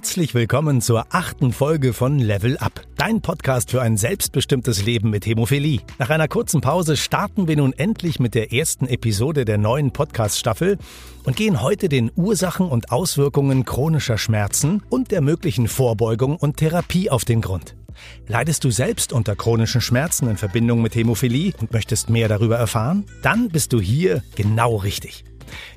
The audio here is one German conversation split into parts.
Herzlich willkommen zur achten Folge von Level Up, dein Podcast für ein selbstbestimmtes Leben mit Hämophilie. Nach einer kurzen Pause starten wir nun endlich mit der ersten Episode der neuen Podcast-Staffel und gehen heute den Ursachen und Auswirkungen chronischer Schmerzen und der möglichen Vorbeugung und Therapie auf den Grund. Leidest du selbst unter chronischen Schmerzen in Verbindung mit Hämophilie und möchtest mehr darüber erfahren? Dann bist du hier genau richtig.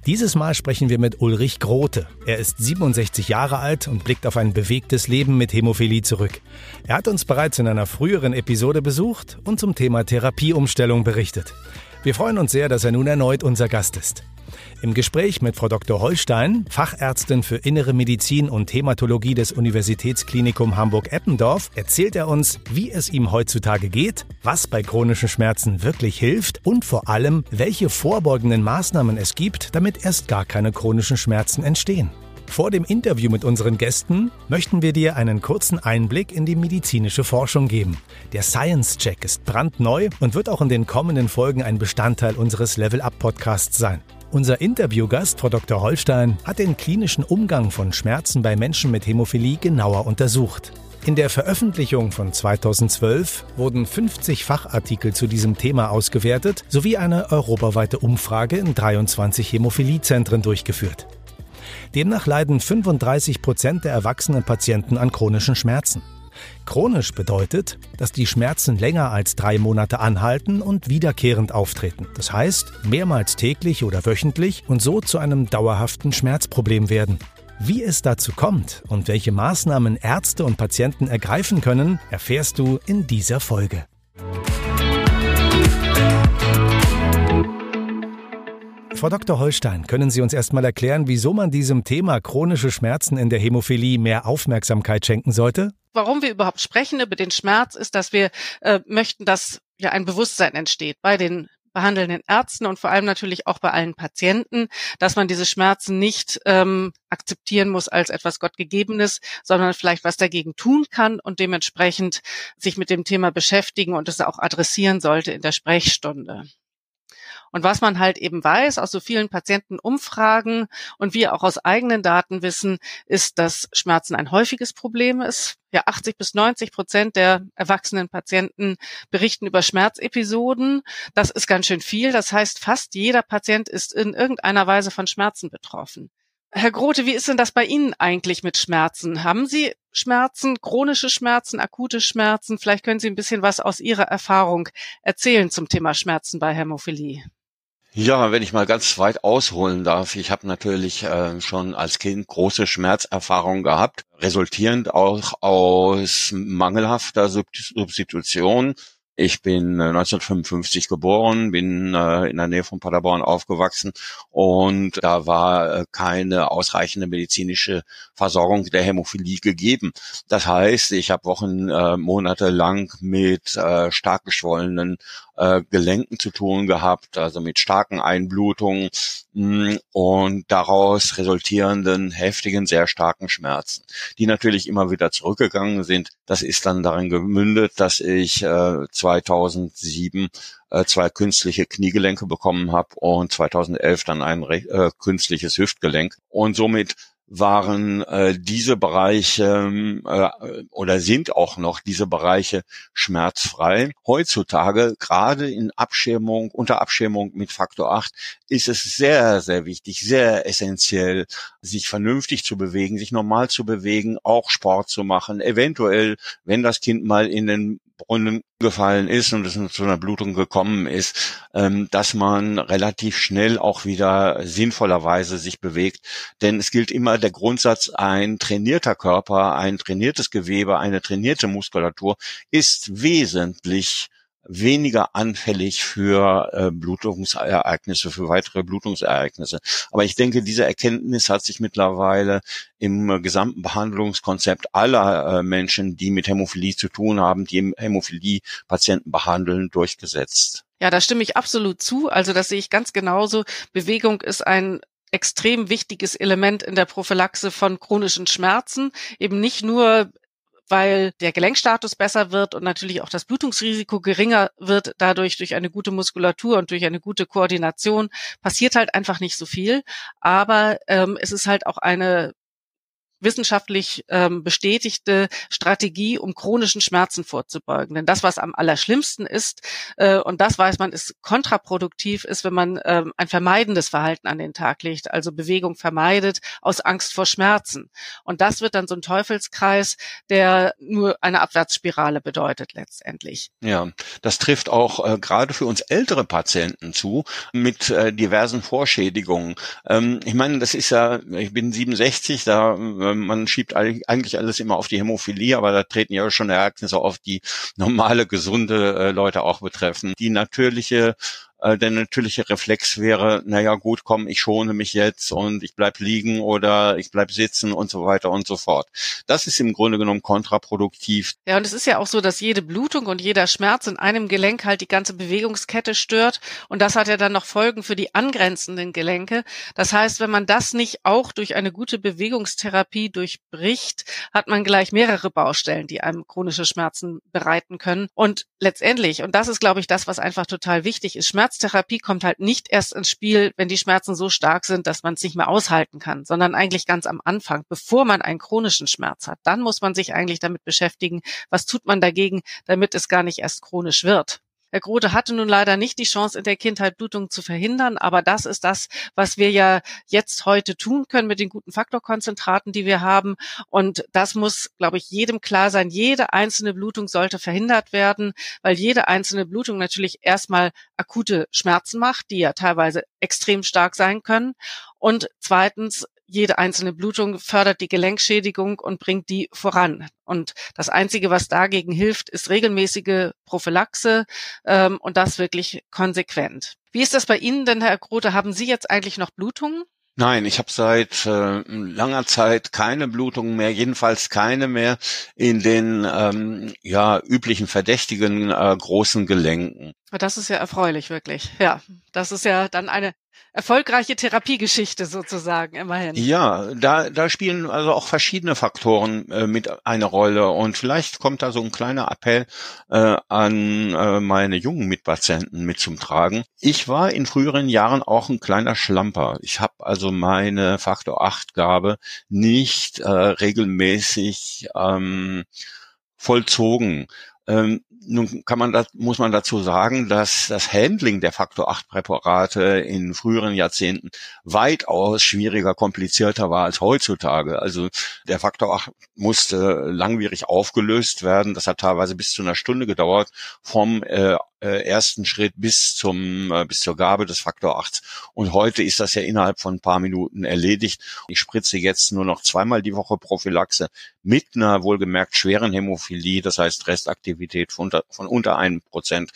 Dieses Mal sprechen wir mit Ulrich Grote. Er ist 67 Jahre alt und blickt auf ein bewegtes Leben mit Hämophilie zurück. Er hat uns bereits in einer früheren Episode besucht und zum Thema Therapieumstellung berichtet. Wir freuen uns sehr, dass er nun erneut unser Gast ist. Im Gespräch mit Frau Dr. Holstein, Fachärztin für Innere Medizin und Hämatologie des Universitätsklinikum Hamburg-Eppendorf, erzählt er uns, wie es ihm heutzutage geht, was bei chronischen Schmerzen wirklich hilft und vor allem, welche vorbeugenden Maßnahmen es gibt, damit erst gar keine chronischen Schmerzen entstehen. Vor dem Interview mit unseren Gästen möchten wir dir einen kurzen Einblick in die medizinische Forschung geben. Der Science Check ist brandneu und wird auch in den kommenden Folgen ein Bestandteil unseres Level Up Podcasts sein. Unser Interviewgast, Frau Dr. Holstein, hat den klinischen Umgang von Schmerzen bei Menschen mit Hämophilie genauer untersucht. In der Veröffentlichung von 2012 wurden 50 Fachartikel zu diesem Thema ausgewertet sowie eine europaweite Umfrage in 23 Hämophiliezentren durchgeführt. Demnach leiden 35 Prozent der erwachsenen Patienten an chronischen Schmerzen. Chronisch bedeutet, dass die Schmerzen länger als drei Monate anhalten und wiederkehrend auftreten. Das heißt, mehrmals täglich oder wöchentlich und so zu einem dauerhaften Schmerzproblem werden. Wie es dazu kommt und welche Maßnahmen Ärzte und Patienten ergreifen können, erfährst du in dieser Folge. Frau Dr. Holstein, können Sie uns erstmal erklären, wieso man diesem Thema chronische Schmerzen in der Hämophilie mehr Aufmerksamkeit schenken sollte? Warum wir überhaupt sprechen über den Schmerz, ist, dass wir äh, möchten, dass ja ein Bewusstsein entsteht bei den behandelnden Ärzten und vor allem natürlich auch bei allen Patienten, dass man diese Schmerzen nicht ähm, akzeptieren muss als etwas Gottgegebenes, sondern vielleicht was dagegen tun kann und dementsprechend sich mit dem Thema beschäftigen und es auch adressieren sollte in der Sprechstunde. Und was man halt eben weiß aus so vielen Patientenumfragen und wir auch aus eigenen Daten wissen, ist, dass Schmerzen ein häufiges Problem ist. Ja, 80 bis 90 Prozent der erwachsenen Patienten berichten über Schmerzepisoden. Das ist ganz schön viel. Das heißt, fast jeder Patient ist in irgendeiner Weise von Schmerzen betroffen. Herr Grote, wie ist denn das bei Ihnen eigentlich mit Schmerzen? Haben Sie Schmerzen, chronische Schmerzen, akute Schmerzen? Vielleicht können Sie ein bisschen was aus Ihrer Erfahrung erzählen zum Thema Schmerzen bei Hämophilie. Ja, wenn ich mal ganz weit ausholen darf, ich habe natürlich äh, schon als Kind große Schmerzerfahrungen gehabt, resultierend auch aus mangelhafter Substitution ich bin 1955 äh, geboren, bin äh, in der Nähe von Paderborn aufgewachsen und da war äh, keine ausreichende medizinische Versorgung der Hämophilie gegeben. Das heißt, ich habe Wochen, äh, Monate lang mit äh, stark geschwollenen äh, Gelenken zu tun gehabt, also mit starken Einblutungen mh, mm, und daraus resultierenden heftigen, sehr starken Schmerzen, die natürlich immer wieder zurückgegangen sind. Das ist dann darin gemündet, dass ich äh, 2007 äh, zwei künstliche Kniegelenke bekommen habe und 2011 dann ein äh, künstliches Hüftgelenk und somit waren äh, diese Bereiche äh, oder sind auch noch diese Bereiche schmerzfrei. Heutzutage, gerade in Abschirmung, unter Abschirmung mit Faktor 8, ist es sehr, sehr wichtig, sehr essentiell, sich vernünftig zu bewegen, sich normal zu bewegen, auch Sport zu machen, eventuell, wenn das Kind mal in den Brunnen gefallen ist und es zu einer Blutung gekommen ist, ähm, dass man relativ schnell auch wieder sinnvollerweise sich bewegt. Denn es gilt immer der Grundsatz, ein trainierter Körper, ein trainiertes Gewebe, eine trainierte Muskulatur ist wesentlich weniger anfällig für äh, Blutungsereignisse, für weitere Blutungsereignisse. Aber ich denke, diese Erkenntnis hat sich mittlerweile im gesamten Behandlungskonzept aller äh, Menschen, die mit Hämophilie zu tun haben, die Hämophilie-Patienten behandeln, durchgesetzt. Ja, da stimme ich absolut zu. Also das sehe ich ganz genauso. Bewegung ist ein extrem wichtiges Element in der Prophylaxe von chronischen Schmerzen. Eben nicht nur weil der Gelenkstatus besser wird und natürlich auch das Blutungsrisiko geringer wird dadurch durch eine gute Muskulatur und durch eine gute Koordination passiert halt einfach nicht so viel. Aber ähm, es ist halt auch eine wissenschaftlich ähm, bestätigte Strategie, um chronischen Schmerzen vorzubeugen. Denn das, was am allerschlimmsten ist, äh, und das weiß man, ist kontraproduktiv, ist, wenn man ähm, ein vermeidendes Verhalten an den Tag legt, also Bewegung vermeidet aus Angst vor Schmerzen. Und das wird dann so ein Teufelskreis, der nur eine Abwärtsspirale bedeutet letztendlich. Ja, das trifft auch äh, gerade für uns ältere Patienten zu mit äh, diversen Vorschädigungen. Ähm, ich meine, das ist ja, ich bin 67, da äh, man schiebt eigentlich alles immer auf die Hämophilie, aber da treten ja schon Ereignisse auf, die normale, gesunde äh, Leute auch betreffen. Die natürliche äh, der natürliche Reflex wäre, naja gut, komm, ich schone mich jetzt und ich bleib liegen oder ich bleib sitzen und so weiter und so fort. Das ist im Grunde genommen kontraproduktiv. Ja, und es ist ja auch so, dass jede Blutung und jeder Schmerz in einem Gelenk halt die ganze Bewegungskette stört und das hat ja dann noch Folgen für die angrenzenden Gelenke. Das heißt, wenn man das nicht auch durch eine gute Bewegungstherapie durchbricht, hat man gleich mehrere Baustellen, die einem chronische Schmerzen bereiten können. Und letztendlich, und das ist, glaube ich, das, was einfach total wichtig ist, Schmerz Schmerztherapie kommt halt nicht erst ins Spiel, wenn die Schmerzen so stark sind, dass man es nicht mehr aushalten kann, sondern eigentlich ganz am Anfang, bevor man einen chronischen Schmerz hat. Dann muss man sich eigentlich damit beschäftigen, was tut man dagegen, damit es gar nicht erst chronisch wird. Herr Grote hatte nun leider nicht die Chance, in der Kindheit Blutung zu verhindern, aber das ist das, was wir ja jetzt heute tun können mit den guten Faktorkonzentraten, die wir haben. Und das muss, glaube ich, jedem klar sein. Jede einzelne Blutung sollte verhindert werden, weil jede einzelne Blutung natürlich erstmal akute Schmerzen macht, die ja teilweise extrem stark sein können. Und zweitens jede einzelne Blutung fördert die Gelenkschädigung und bringt die voran. Und das Einzige, was dagegen hilft, ist regelmäßige Prophylaxe ähm, und das wirklich konsequent. Wie ist das bei Ihnen denn, Herr Grote? Haben Sie jetzt eigentlich noch Blutungen? Nein, ich habe seit äh, langer Zeit keine Blutungen mehr, jedenfalls keine mehr in den ähm, ja üblichen verdächtigen äh, großen Gelenken. Das ist ja erfreulich, wirklich. Ja, das ist ja dann eine erfolgreiche Therapiegeschichte sozusagen immerhin. Ja, da, da spielen also auch verschiedene Faktoren äh, mit eine Rolle und vielleicht kommt da so ein kleiner Appell äh, an äh, meine jungen Mitpatienten mit zum Tragen. Ich war in früheren Jahren auch ein kleiner Schlamper. Ich habe also meine Faktor 8 Gabe nicht äh, regelmäßig ähm, vollzogen. Ähm, nun kann man das, muss man dazu sagen, dass das Handling der Faktor 8 Präparate in früheren Jahrzehnten weitaus schwieriger, komplizierter war als heutzutage. Also der Faktor 8 musste langwierig aufgelöst werden. Das hat teilweise bis zu einer Stunde gedauert vom äh, äh, ersten Schritt bis zum äh, bis zur Gabe des Faktor 8. Und heute ist das ja innerhalb von ein paar Minuten erledigt. Ich spritze jetzt nur noch zweimal die Woche Prophylaxe mit einer wohlgemerkt schweren Hämophilie, das heißt Restaktivität von unter, von unter einem Prozent.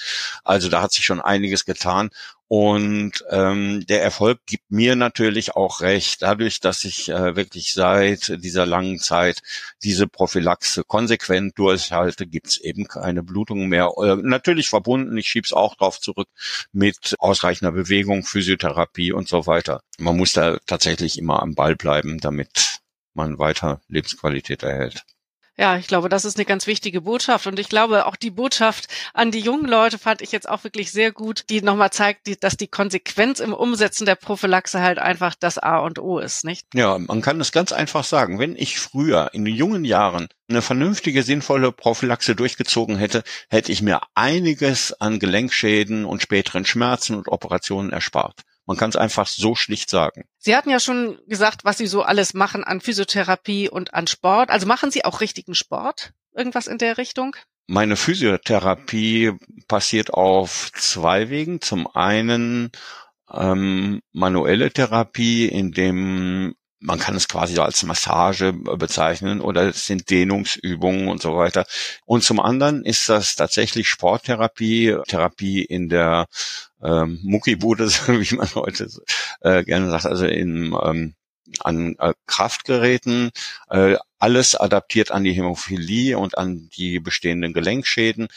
Also da hat sich schon einiges getan. Und ähm, der Erfolg gibt mir natürlich auch recht, dadurch, dass ich äh, wirklich seit dieser langen Zeit diese Prophylaxe konsequent durchhalte, gibt's eben keine Blutungen mehr. Äh, natürlich verbunden, ich schieb's auch drauf zurück, mit ausreichender Bewegung, Physiotherapie und so weiter. Man muss da tatsächlich immer am Ball bleiben, damit man weiter Lebensqualität erhält. Ja, ich glaube, das ist eine ganz wichtige Botschaft. Und ich glaube, auch die Botschaft an die jungen Leute fand ich jetzt auch wirklich sehr gut, die nochmal zeigt, dass die Konsequenz im Umsetzen der Prophylaxe halt einfach das A und O ist, nicht? Ja, man kann es ganz einfach sagen. Wenn ich früher in jungen Jahren eine vernünftige, sinnvolle Prophylaxe durchgezogen hätte, hätte ich mir einiges an Gelenkschäden und späteren Schmerzen und Operationen erspart. Man kann es einfach so schlicht sagen. Sie hatten ja schon gesagt, was Sie so alles machen an Physiotherapie und an Sport. Also machen Sie auch richtigen Sport? Irgendwas in der Richtung? Meine Physiotherapie passiert auf zwei Wegen. Zum einen ähm, manuelle Therapie, in dem man kann es quasi als Massage bezeichnen oder es sind Dehnungsübungen und so weiter. Und zum anderen ist das tatsächlich Sporttherapie, Therapie in der ähm, Muckibude, wie man heute äh, gerne sagt, also in ähm, an äh, Kraftgeräten, äh, alles adaptiert an die Hämophilie und an die bestehenden Gelenkschäden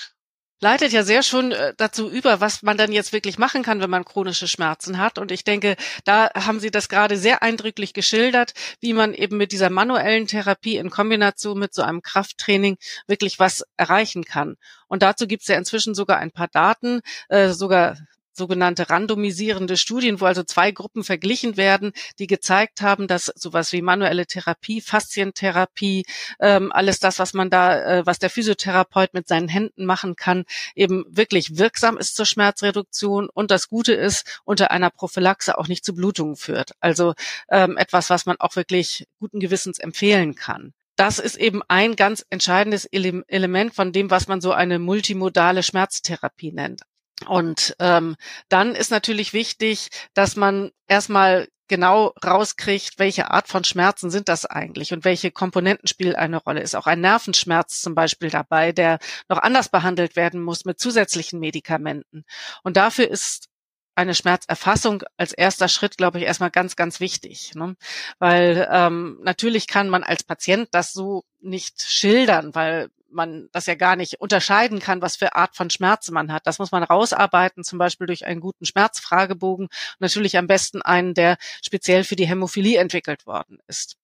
leitet ja sehr schon äh, dazu über, was man dann jetzt wirklich machen kann, wenn man chronische Schmerzen hat. Und ich denke, da haben Sie das gerade sehr eindrücklich geschildert, wie man eben mit dieser manuellen Therapie in Kombination mit so einem Krafttraining wirklich was erreichen kann. Und dazu gibt es ja inzwischen sogar ein paar Daten, äh, sogar sogenannte randomisierende Studien, wo also zwei Gruppen verglichen werden, die gezeigt haben, dass sowas wie manuelle Therapie, Faszientherapie, ähm, alles das, was man da, äh, was der Physiotherapeut mit seinen Händen machen kann, eben wirklich wirksam ist zur Schmerzreduktion und das Gute ist, unter einer Prophylaxe auch nicht zu Blutungen führt. Also ähm, etwas, was man auch wirklich guten Gewissens empfehlen kann das ist eben ein ganz entscheidendes Element von dem, was man so eine multimodale Schmerztherapie nennt. Und ähm, dann ist natürlich wichtig, dass man erstmal genau rauskriegt, welche Art von Schmerzen sind das eigentlich und welche Komponenten spielen eine Rolle. Ist auch ein Nervenschmerz zum Beispiel dabei, der noch anders behandelt werden muss mit zusätzlichen Medikamenten. Und dafür ist eine Schmerzerfassung als erster Schritt, glaube ich, erstmal ganz, ganz wichtig. Ne? Weil ähm, natürlich kann man als Patient das so nicht schildern, weil man das ja gar nicht unterscheiden kann, was für Art von Schmerzen man hat. Das muss man rausarbeiten, zum Beispiel durch einen guten Schmerzfragebogen. Natürlich am besten einen, der speziell für die Hämophilie entwickelt worden ist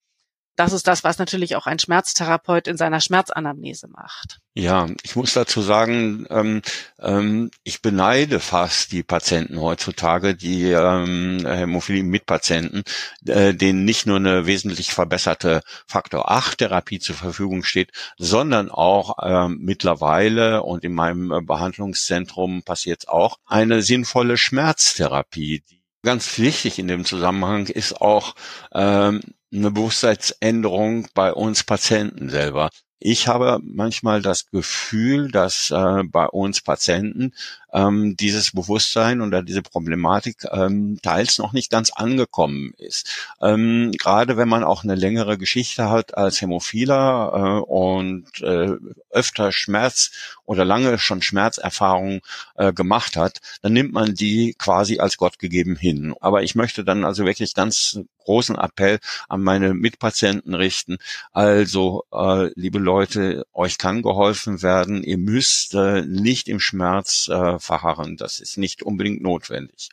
das ist das, was natürlich auch ein Schmerztherapeut in seiner Schmerzanamnese macht. Ja, ich muss dazu sagen, ähm, ähm, ich beneide fast die Patienten heutzutage, die ähm, Hämophilie mit Patienten, äh, denen nicht nur eine wesentlich verbesserte Faktor 8 Therapie zur Verfügung steht, sondern auch ähm, mittlerweile und in meinem Behandlungszentrum passiert auch eine sinnvolle Schmerztherapie. Ganz wichtig in dem Zusammenhang ist auch ähm, eine Bewusstseinsänderung bei uns Patienten selber. Ich habe manchmal das Gefühl, dass äh, bei uns Patienten ähm, dieses Bewusstsein oder diese Problematik ähm, teils noch nicht ganz angekommen ist. Ähm, gerade wenn man auch eine längere Geschichte hat als Hämophiler äh, und äh, öfter Schmerz oder lange schon Schmerzerfahrungen äh, gemacht hat, dann nimmt man die quasi als Gott gegeben hin. Aber ich möchte dann also wirklich ganz großen Appell an meine Mitpatienten richten. Also, äh, liebe Leute, euch kann geholfen werden. Ihr müsst äh, nicht im Schmerz äh, verharren. Das ist nicht unbedingt notwendig.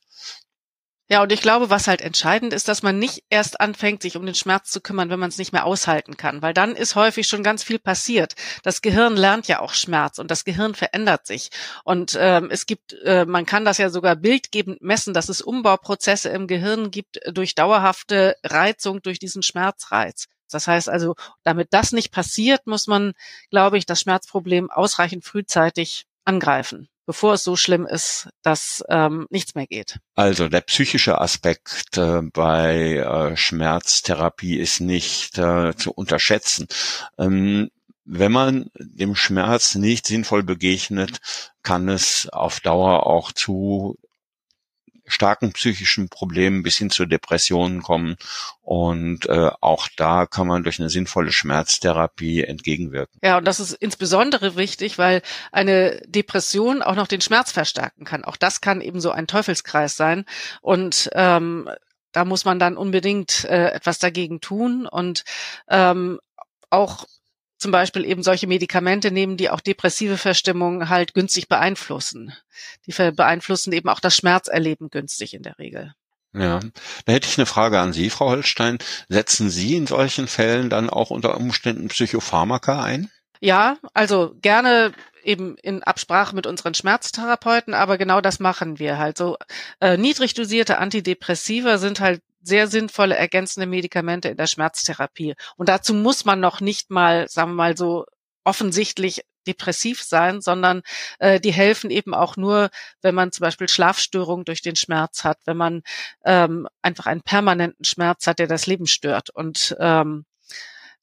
Ja, und ich glaube, was halt entscheidend ist, dass man nicht erst anfängt, sich um den Schmerz zu kümmern, wenn man es nicht mehr aushalten kann, weil dann ist häufig schon ganz viel passiert. Das Gehirn lernt ja auch Schmerz und das Gehirn verändert sich. Und ähm, es gibt, äh, man kann das ja sogar bildgebend messen, dass es Umbauprozesse im Gehirn gibt durch dauerhafte Reizung durch diesen Schmerzreiz. Das heißt also, damit das nicht passiert, muss man, glaube ich, das Schmerzproblem ausreichend frühzeitig angreifen bevor es so schlimm ist, dass ähm, nichts mehr geht. Also der psychische Aspekt äh, bei äh, Schmerztherapie ist nicht äh, zu unterschätzen. Ähm, wenn man dem Schmerz nicht sinnvoll begegnet, kann es auf Dauer auch zu starken psychischen Problemen bis hin zu Depressionen kommen. Und äh, auch da kann man durch eine sinnvolle Schmerztherapie entgegenwirken. Ja, und das ist insbesondere wichtig, weil eine Depression auch noch den Schmerz verstärken kann. Auch das kann eben so ein Teufelskreis sein. Und ähm, da muss man dann unbedingt äh, etwas dagegen tun und ähm, auch zum Beispiel eben solche Medikamente nehmen, die auch depressive Verstimmung halt günstig beeinflussen. Die beeinflussen eben auch das Schmerzerleben günstig in der Regel. Ja, da hätte ich eine Frage an Sie, Frau Holstein. Setzen Sie in solchen Fällen dann auch unter Umständen Psychopharmaka ein? Ja, also gerne eben in Absprache mit unseren Schmerztherapeuten, aber genau das machen wir halt. So äh, niedrig dosierte Antidepressiva sind halt sehr sinnvolle ergänzende Medikamente in der Schmerztherapie. Und dazu muss man noch nicht mal, sagen wir mal so, offensichtlich depressiv sein, sondern äh, die helfen eben auch nur, wenn man zum Beispiel Schlafstörungen durch den Schmerz hat, wenn man ähm, einfach einen permanenten Schmerz hat, der das Leben stört. Und ähm,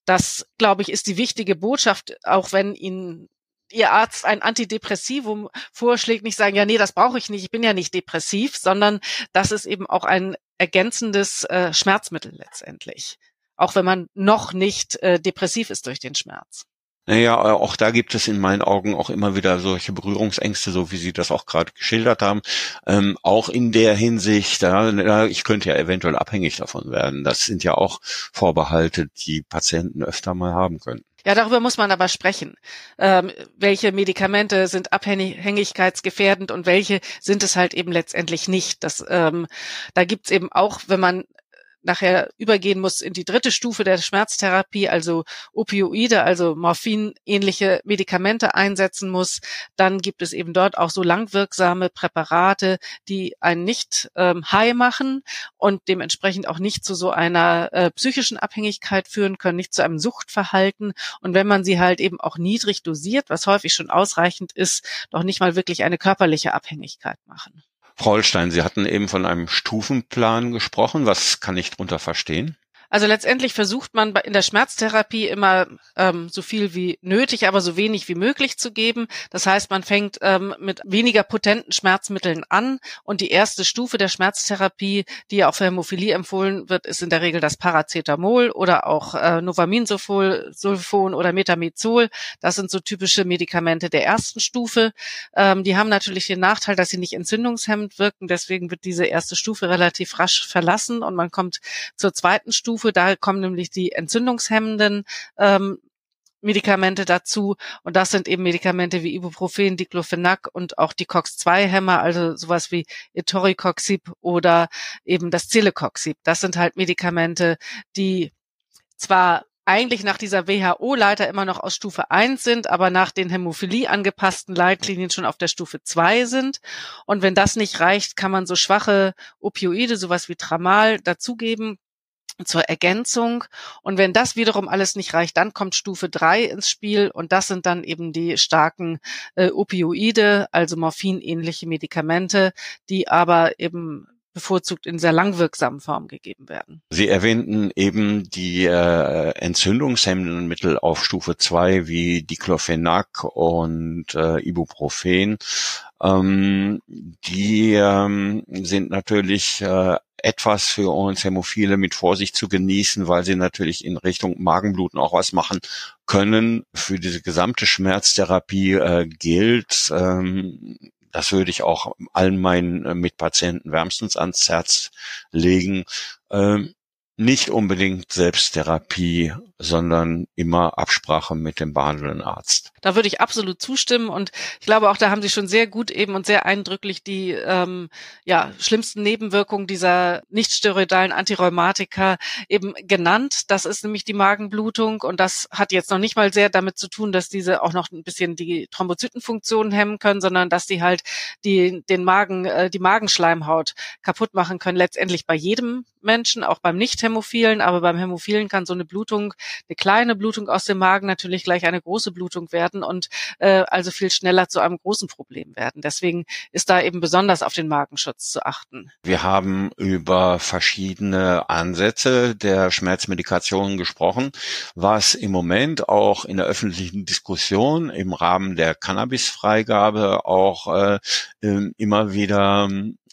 das, glaube ich, ist die wichtige Botschaft, auch wenn Ihnen Ihr Arzt ein Antidepressivum vorschlägt, nicht sagen, ja, nee, das brauche ich nicht, ich bin ja nicht depressiv, sondern das ist eben auch ein ergänzendes äh, Schmerzmittel letztendlich. Auch wenn man noch nicht äh, depressiv ist durch den Schmerz. Naja, auch da gibt es in meinen Augen auch immer wieder solche Berührungsängste, so wie Sie das auch gerade geschildert haben. Ähm, auch in der Hinsicht, ja, ich könnte ja eventuell abhängig davon werden. Das sind ja auch Vorbehalte, die Patienten öfter mal haben können. Ja, darüber muss man aber sprechen. Ähm, welche Medikamente sind abhängigkeitsgefährdend und welche sind es halt eben letztendlich nicht. Das, ähm, da gibt's eben auch, wenn man nachher übergehen muss in die dritte Stufe der Schmerztherapie, also Opioide, also Morphin-ähnliche Medikamente einsetzen muss, dann gibt es eben dort auch so langwirksame Präparate, die einen nicht ähm, high machen und dementsprechend auch nicht zu so einer äh, psychischen Abhängigkeit führen können, nicht zu einem Suchtverhalten. Und wenn man sie halt eben auch niedrig dosiert, was häufig schon ausreichend ist, doch nicht mal wirklich eine körperliche Abhängigkeit machen. Frau Holstein, Sie hatten eben von einem Stufenplan gesprochen. Was kann ich darunter verstehen? Also letztendlich versucht man in der Schmerztherapie immer ähm, so viel wie nötig, aber so wenig wie möglich zu geben. Das heißt, man fängt ähm, mit weniger potenten Schmerzmitteln an und die erste Stufe der Schmerztherapie, die ja auch für Hämophilie empfohlen wird, ist in der Regel das Paracetamol oder auch äh, Novaminsulfon oder Metamizol. Das sind so typische Medikamente der ersten Stufe. Ähm, die haben natürlich den Nachteil, dass sie nicht entzündungshemmend wirken. Deswegen wird diese erste Stufe relativ rasch verlassen und man kommt zur zweiten Stufe Stufe. Da kommen nämlich die entzündungshemmenden ähm, Medikamente dazu. Und das sind eben Medikamente wie Ibuprofen, Diclofenac und auch die COX-2-Hämmer, also sowas wie Etoricoxib oder eben das Celecoxib. Das sind halt Medikamente, die zwar eigentlich nach dieser WHO-Leiter immer noch aus Stufe 1 sind, aber nach den Hämophilie angepassten Leitlinien schon auf der Stufe 2 sind. Und wenn das nicht reicht, kann man so schwache Opioide, sowas wie Tramal, dazugeben zur Ergänzung. Und wenn das wiederum alles nicht reicht, dann kommt Stufe drei ins Spiel und das sind dann eben die starken äh, Opioide, also morphinähnliche Medikamente, die aber eben bevorzugt in sehr langwirksamen Form gegeben werden. Sie erwähnten eben die äh, entzündungshemmenden Mittel auf Stufe zwei wie Diclofenac und äh, Ibuprofen. Ähm, die ähm, sind natürlich äh, etwas für uns Hämophile mit Vorsicht zu genießen, weil sie natürlich in Richtung Magenbluten auch was machen können. Für diese gesamte Schmerztherapie äh, gilt, ähm, das würde ich auch allen meinen äh, Mitpatienten wärmstens ans Herz legen. Ähm, nicht unbedingt Selbsttherapie, sondern immer Absprache mit dem behandelnden Arzt. Da würde ich absolut zustimmen und ich glaube auch, da haben Sie schon sehr gut eben und sehr eindrücklich die ähm, ja, schlimmsten Nebenwirkungen dieser nicht steroidalen Antirheumatika eben genannt. Das ist nämlich die Magenblutung und das hat jetzt noch nicht mal sehr damit zu tun, dass diese auch noch ein bisschen die Thrombozytenfunktion hemmen können, sondern dass die halt die den Magen, äh, die Magenschleimhaut kaputt machen können. Letztendlich bei jedem Menschen, auch beim Nicht-Hämophilen, aber beim Hämophilen kann so eine Blutung, eine kleine Blutung aus dem Magen natürlich gleich eine große Blutung werden und äh, also viel schneller zu einem großen Problem werden. Deswegen ist da eben besonders auf den Magenschutz zu achten. Wir haben über verschiedene Ansätze der Schmerzmedikation gesprochen, was im Moment auch in der öffentlichen Diskussion im Rahmen der Cannabisfreigabe auch äh, immer wieder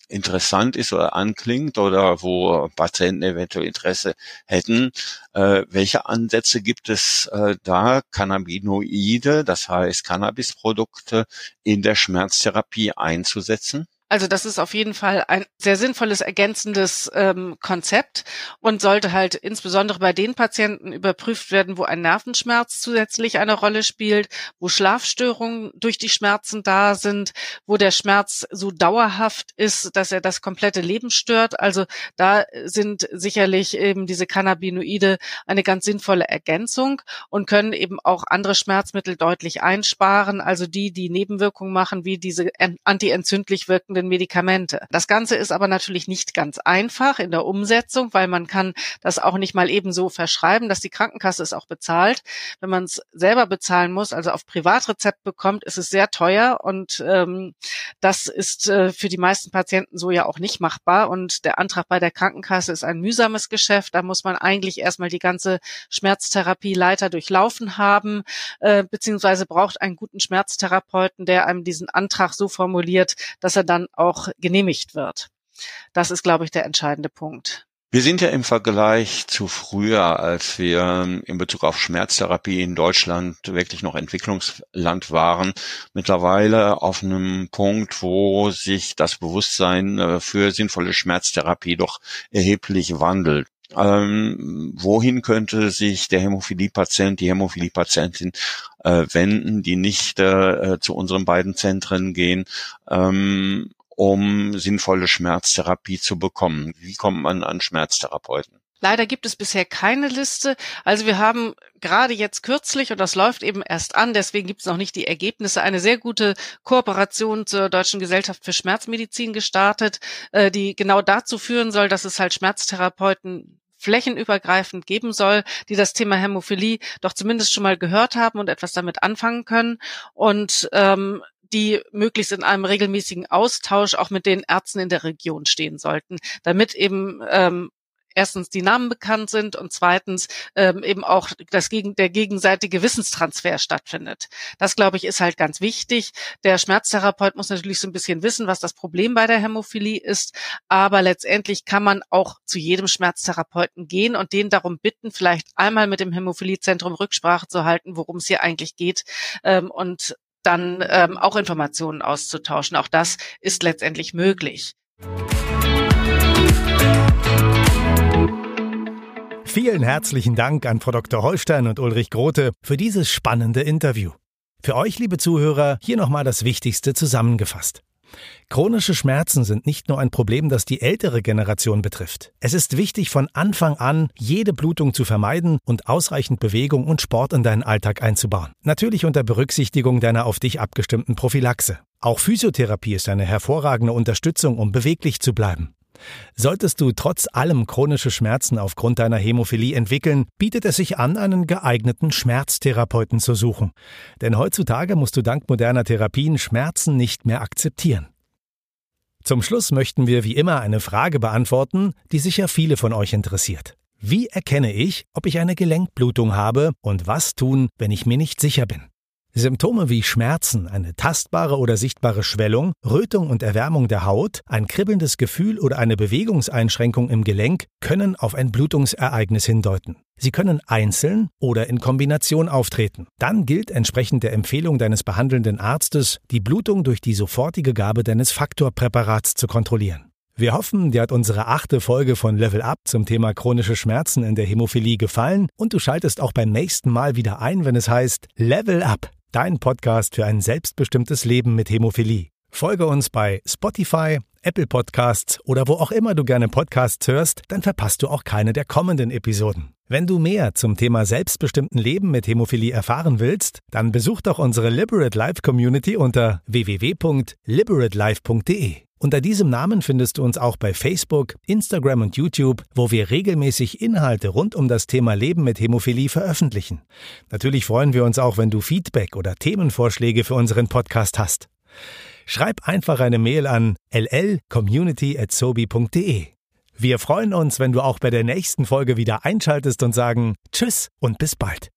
interessant ist oder anklingt oder wo Patienten eventuell Interesse hätten. Äh, welche Ansätze gibt es äh, da, Cannabinoide, das heißt Cannabisprodukte in der Schmerztherapie einzusetzen? Also das ist auf jeden Fall ein sehr sinnvolles ergänzendes ähm, Konzept und sollte halt insbesondere bei den Patienten überprüft werden, wo ein Nervenschmerz zusätzlich eine Rolle spielt, wo Schlafstörungen durch die Schmerzen da sind, wo der Schmerz so dauerhaft ist, dass er das komplette Leben stört. Also da sind sicherlich eben diese Cannabinoide eine ganz sinnvolle Ergänzung und können eben auch andere Schmerzmittel deutlich einsparen, also die, die Nebenwirkungen machen, wie diese antientzündlich wirkenden wirkenden Medikamente. Das Ganze ist aber natürlich nicht ganz einfach in der Umsetzung, weil man kann das auch nicht mal eben verschreiben, dass die Krankenkasse es auch bezahlt. Wenn man es selber bezahlen muss, also auf Privatrezept bekommt, ist es sehr teuer und ähm, das ist äh, für die meisten Patienten so ja auch nicht machbar. Und der Antrag bei der Krankenkasse ist ein mühsames Geschäft. Da muss man eigentlich erstmal die ganze Schmerztherapieleiter durchlaufen haben, äh, beziehungsweise braucht einen guten Schmerztherapeuten, der einem diesen Antrag so formuliert, dass er dann auch genehmigt wird. Das ist, glaube ich, der entscheidende Punkt. Wir sind ja im Vergleich zu früher, als wir in Bezug auf Schmerztherapie in Deutschland wirklich noch Entwicklungsland waren, mittlerweile auf einem Punkt, wo sich das Bewusstsein äh, für sinnvolle Schmerztherapie doch erheblich wandelt. Ähm, wohin könnte sich der Hämophilie-Patient, die Hämophilie-Patientin äh, wenden, die nicht äh, zu unseren beiden Zentren gehen, ähm, um sinnvolle Schmerztherapie zu bekommen? Wie kommt man an Schmerztherapeuten? Leider gibt es bisher keine Liste. Also wir haben gerade jetzt kürzlich, und das läuft eben erst an, deswegen gibt es noch nicht die Ergebnisse, eine sehr gute Kooperation zur Deutschen Gesellschaft für Schmerzmedizin gestartet, äh, die genau dazu führen soll, dass es halt Schmerztherapeuten flächenübergreifend geben soll, die das Thema Hämophilie doch zumindest schon mal gehört haben und etwas damit anfangen können. Und ähm, die möglichst in einem regelmäßigen Austausch auch mit den Ärzten in der Region stehen sollten, damit eben ähm, erstens die Namen bekannt sind und zweitens ähm, eben auch das gegen, der gegenseitige Wissenstransfer stattfindet. Das, glaube ich, ist halt ganz wichtig. Der Schmerztherapeut muss natürlich so ein bisschen wissen, was das Problem bei der Hämophilie ist, aber letztendlich kann man auch zu jedem Schmerztherapeuten gehen und den darum bitten, vielleicht einmal mit dem Hämophiliezentrum Rücksprache zu halten, worum es hier eigentlich geht ähm, und dann ähm, auch Informationen auszutauschen. Auch das ist letztendlich möglich. Vielen herzlichen Dank an Frau Dr. Holstein und Ulrich Grote für dieses spannende Interview. Für euch, liebe Zuhörer, hier nochmal das Wichtigste zusammengefasst. Chronische Schmerzen sind nicht nur ein Problem, das die ältere Generation betrifft. Es ist wichtig, von Anfang an jede Blutung zu vermeiden und ausreichend Bewegung und Sport in deinen Alltag einzubauen. Natürlich unter Berücksichtigung deiner auf dich abgestimmten Prophylaxe. Auch Physiotherapie ist eine hervorragende Unterstützung, um beweglich zu bleiben. Solltest du trotz allem chronische Schmerzen aufgrund deiner Hämophilie entwickeln, bietet es sich an, einen geeigneten Schmerztherapeuten zu suchen. Denn heutzutage musst du dank moderner Therapien Schmerzen nicht mehr akzeptieren. Zum Schluss möchten wir wie immer eine Frage beantworten, die sicher viele von euch interessiert. Wie erkenne ich, ob ich eine Gelenkblutung habe und was tun, wenn ich mir nicht sicher bin? Symptome wie Schmerzen, eine tastbare oder sichtbare Schwellung, Rötung und Erwärmung der Haut, ein kribbelndes Gefühl oder eine Bewegungseinschränkung im Gelenk können auf ein Blutungsereignis hindeuten. Sie können einzeln oder in Kombination auftreten. Dann gilt entsprechend der Empfehlung deines behandelnden Arztes, die Blutung durch die sofortige Gabe deines Faktorpräparats zu kontrollieren. Wir hoffen, dir hat unsere achte Folge von Level Up zum Thema chronische Schmerzen in der Hämophilie gefallen und du schaltest auch beim nächsten Mal wieder ein, wenn es heißt Level Up dein Podcast für ein selbstbestimmtes Leben mit Hämophilie. Folge uns bei Spotify, Apple Podcasts oder wo auch immer du gerne Podcasts hörst, dann verpasst du auch keine der kommenden Episoden. Wenn du mehr zum Thema selbstbestimmten Leben mit Hämophilie erfahren willst, dann besuch doch unsere Liberate Life Community unter www.liberatelife.de. Unter diesem Namen findest du uns auch bei Facebook, Instagram und YouTube, wo wir regelmäßig Inhalte rund um das Thema Leben mit Hämophilie veröffentlichen. Natürlich freuen wir uns auch, wenn du Feedback oder Themenvorschläge für unseren Podcast hast. Schreib einfach eine Mail an llcommunity@sobi.de. Wir freuen uns, wenn du auch bei der nächsten Folge wieder einschaltest und sagen Tschüss und bis bald.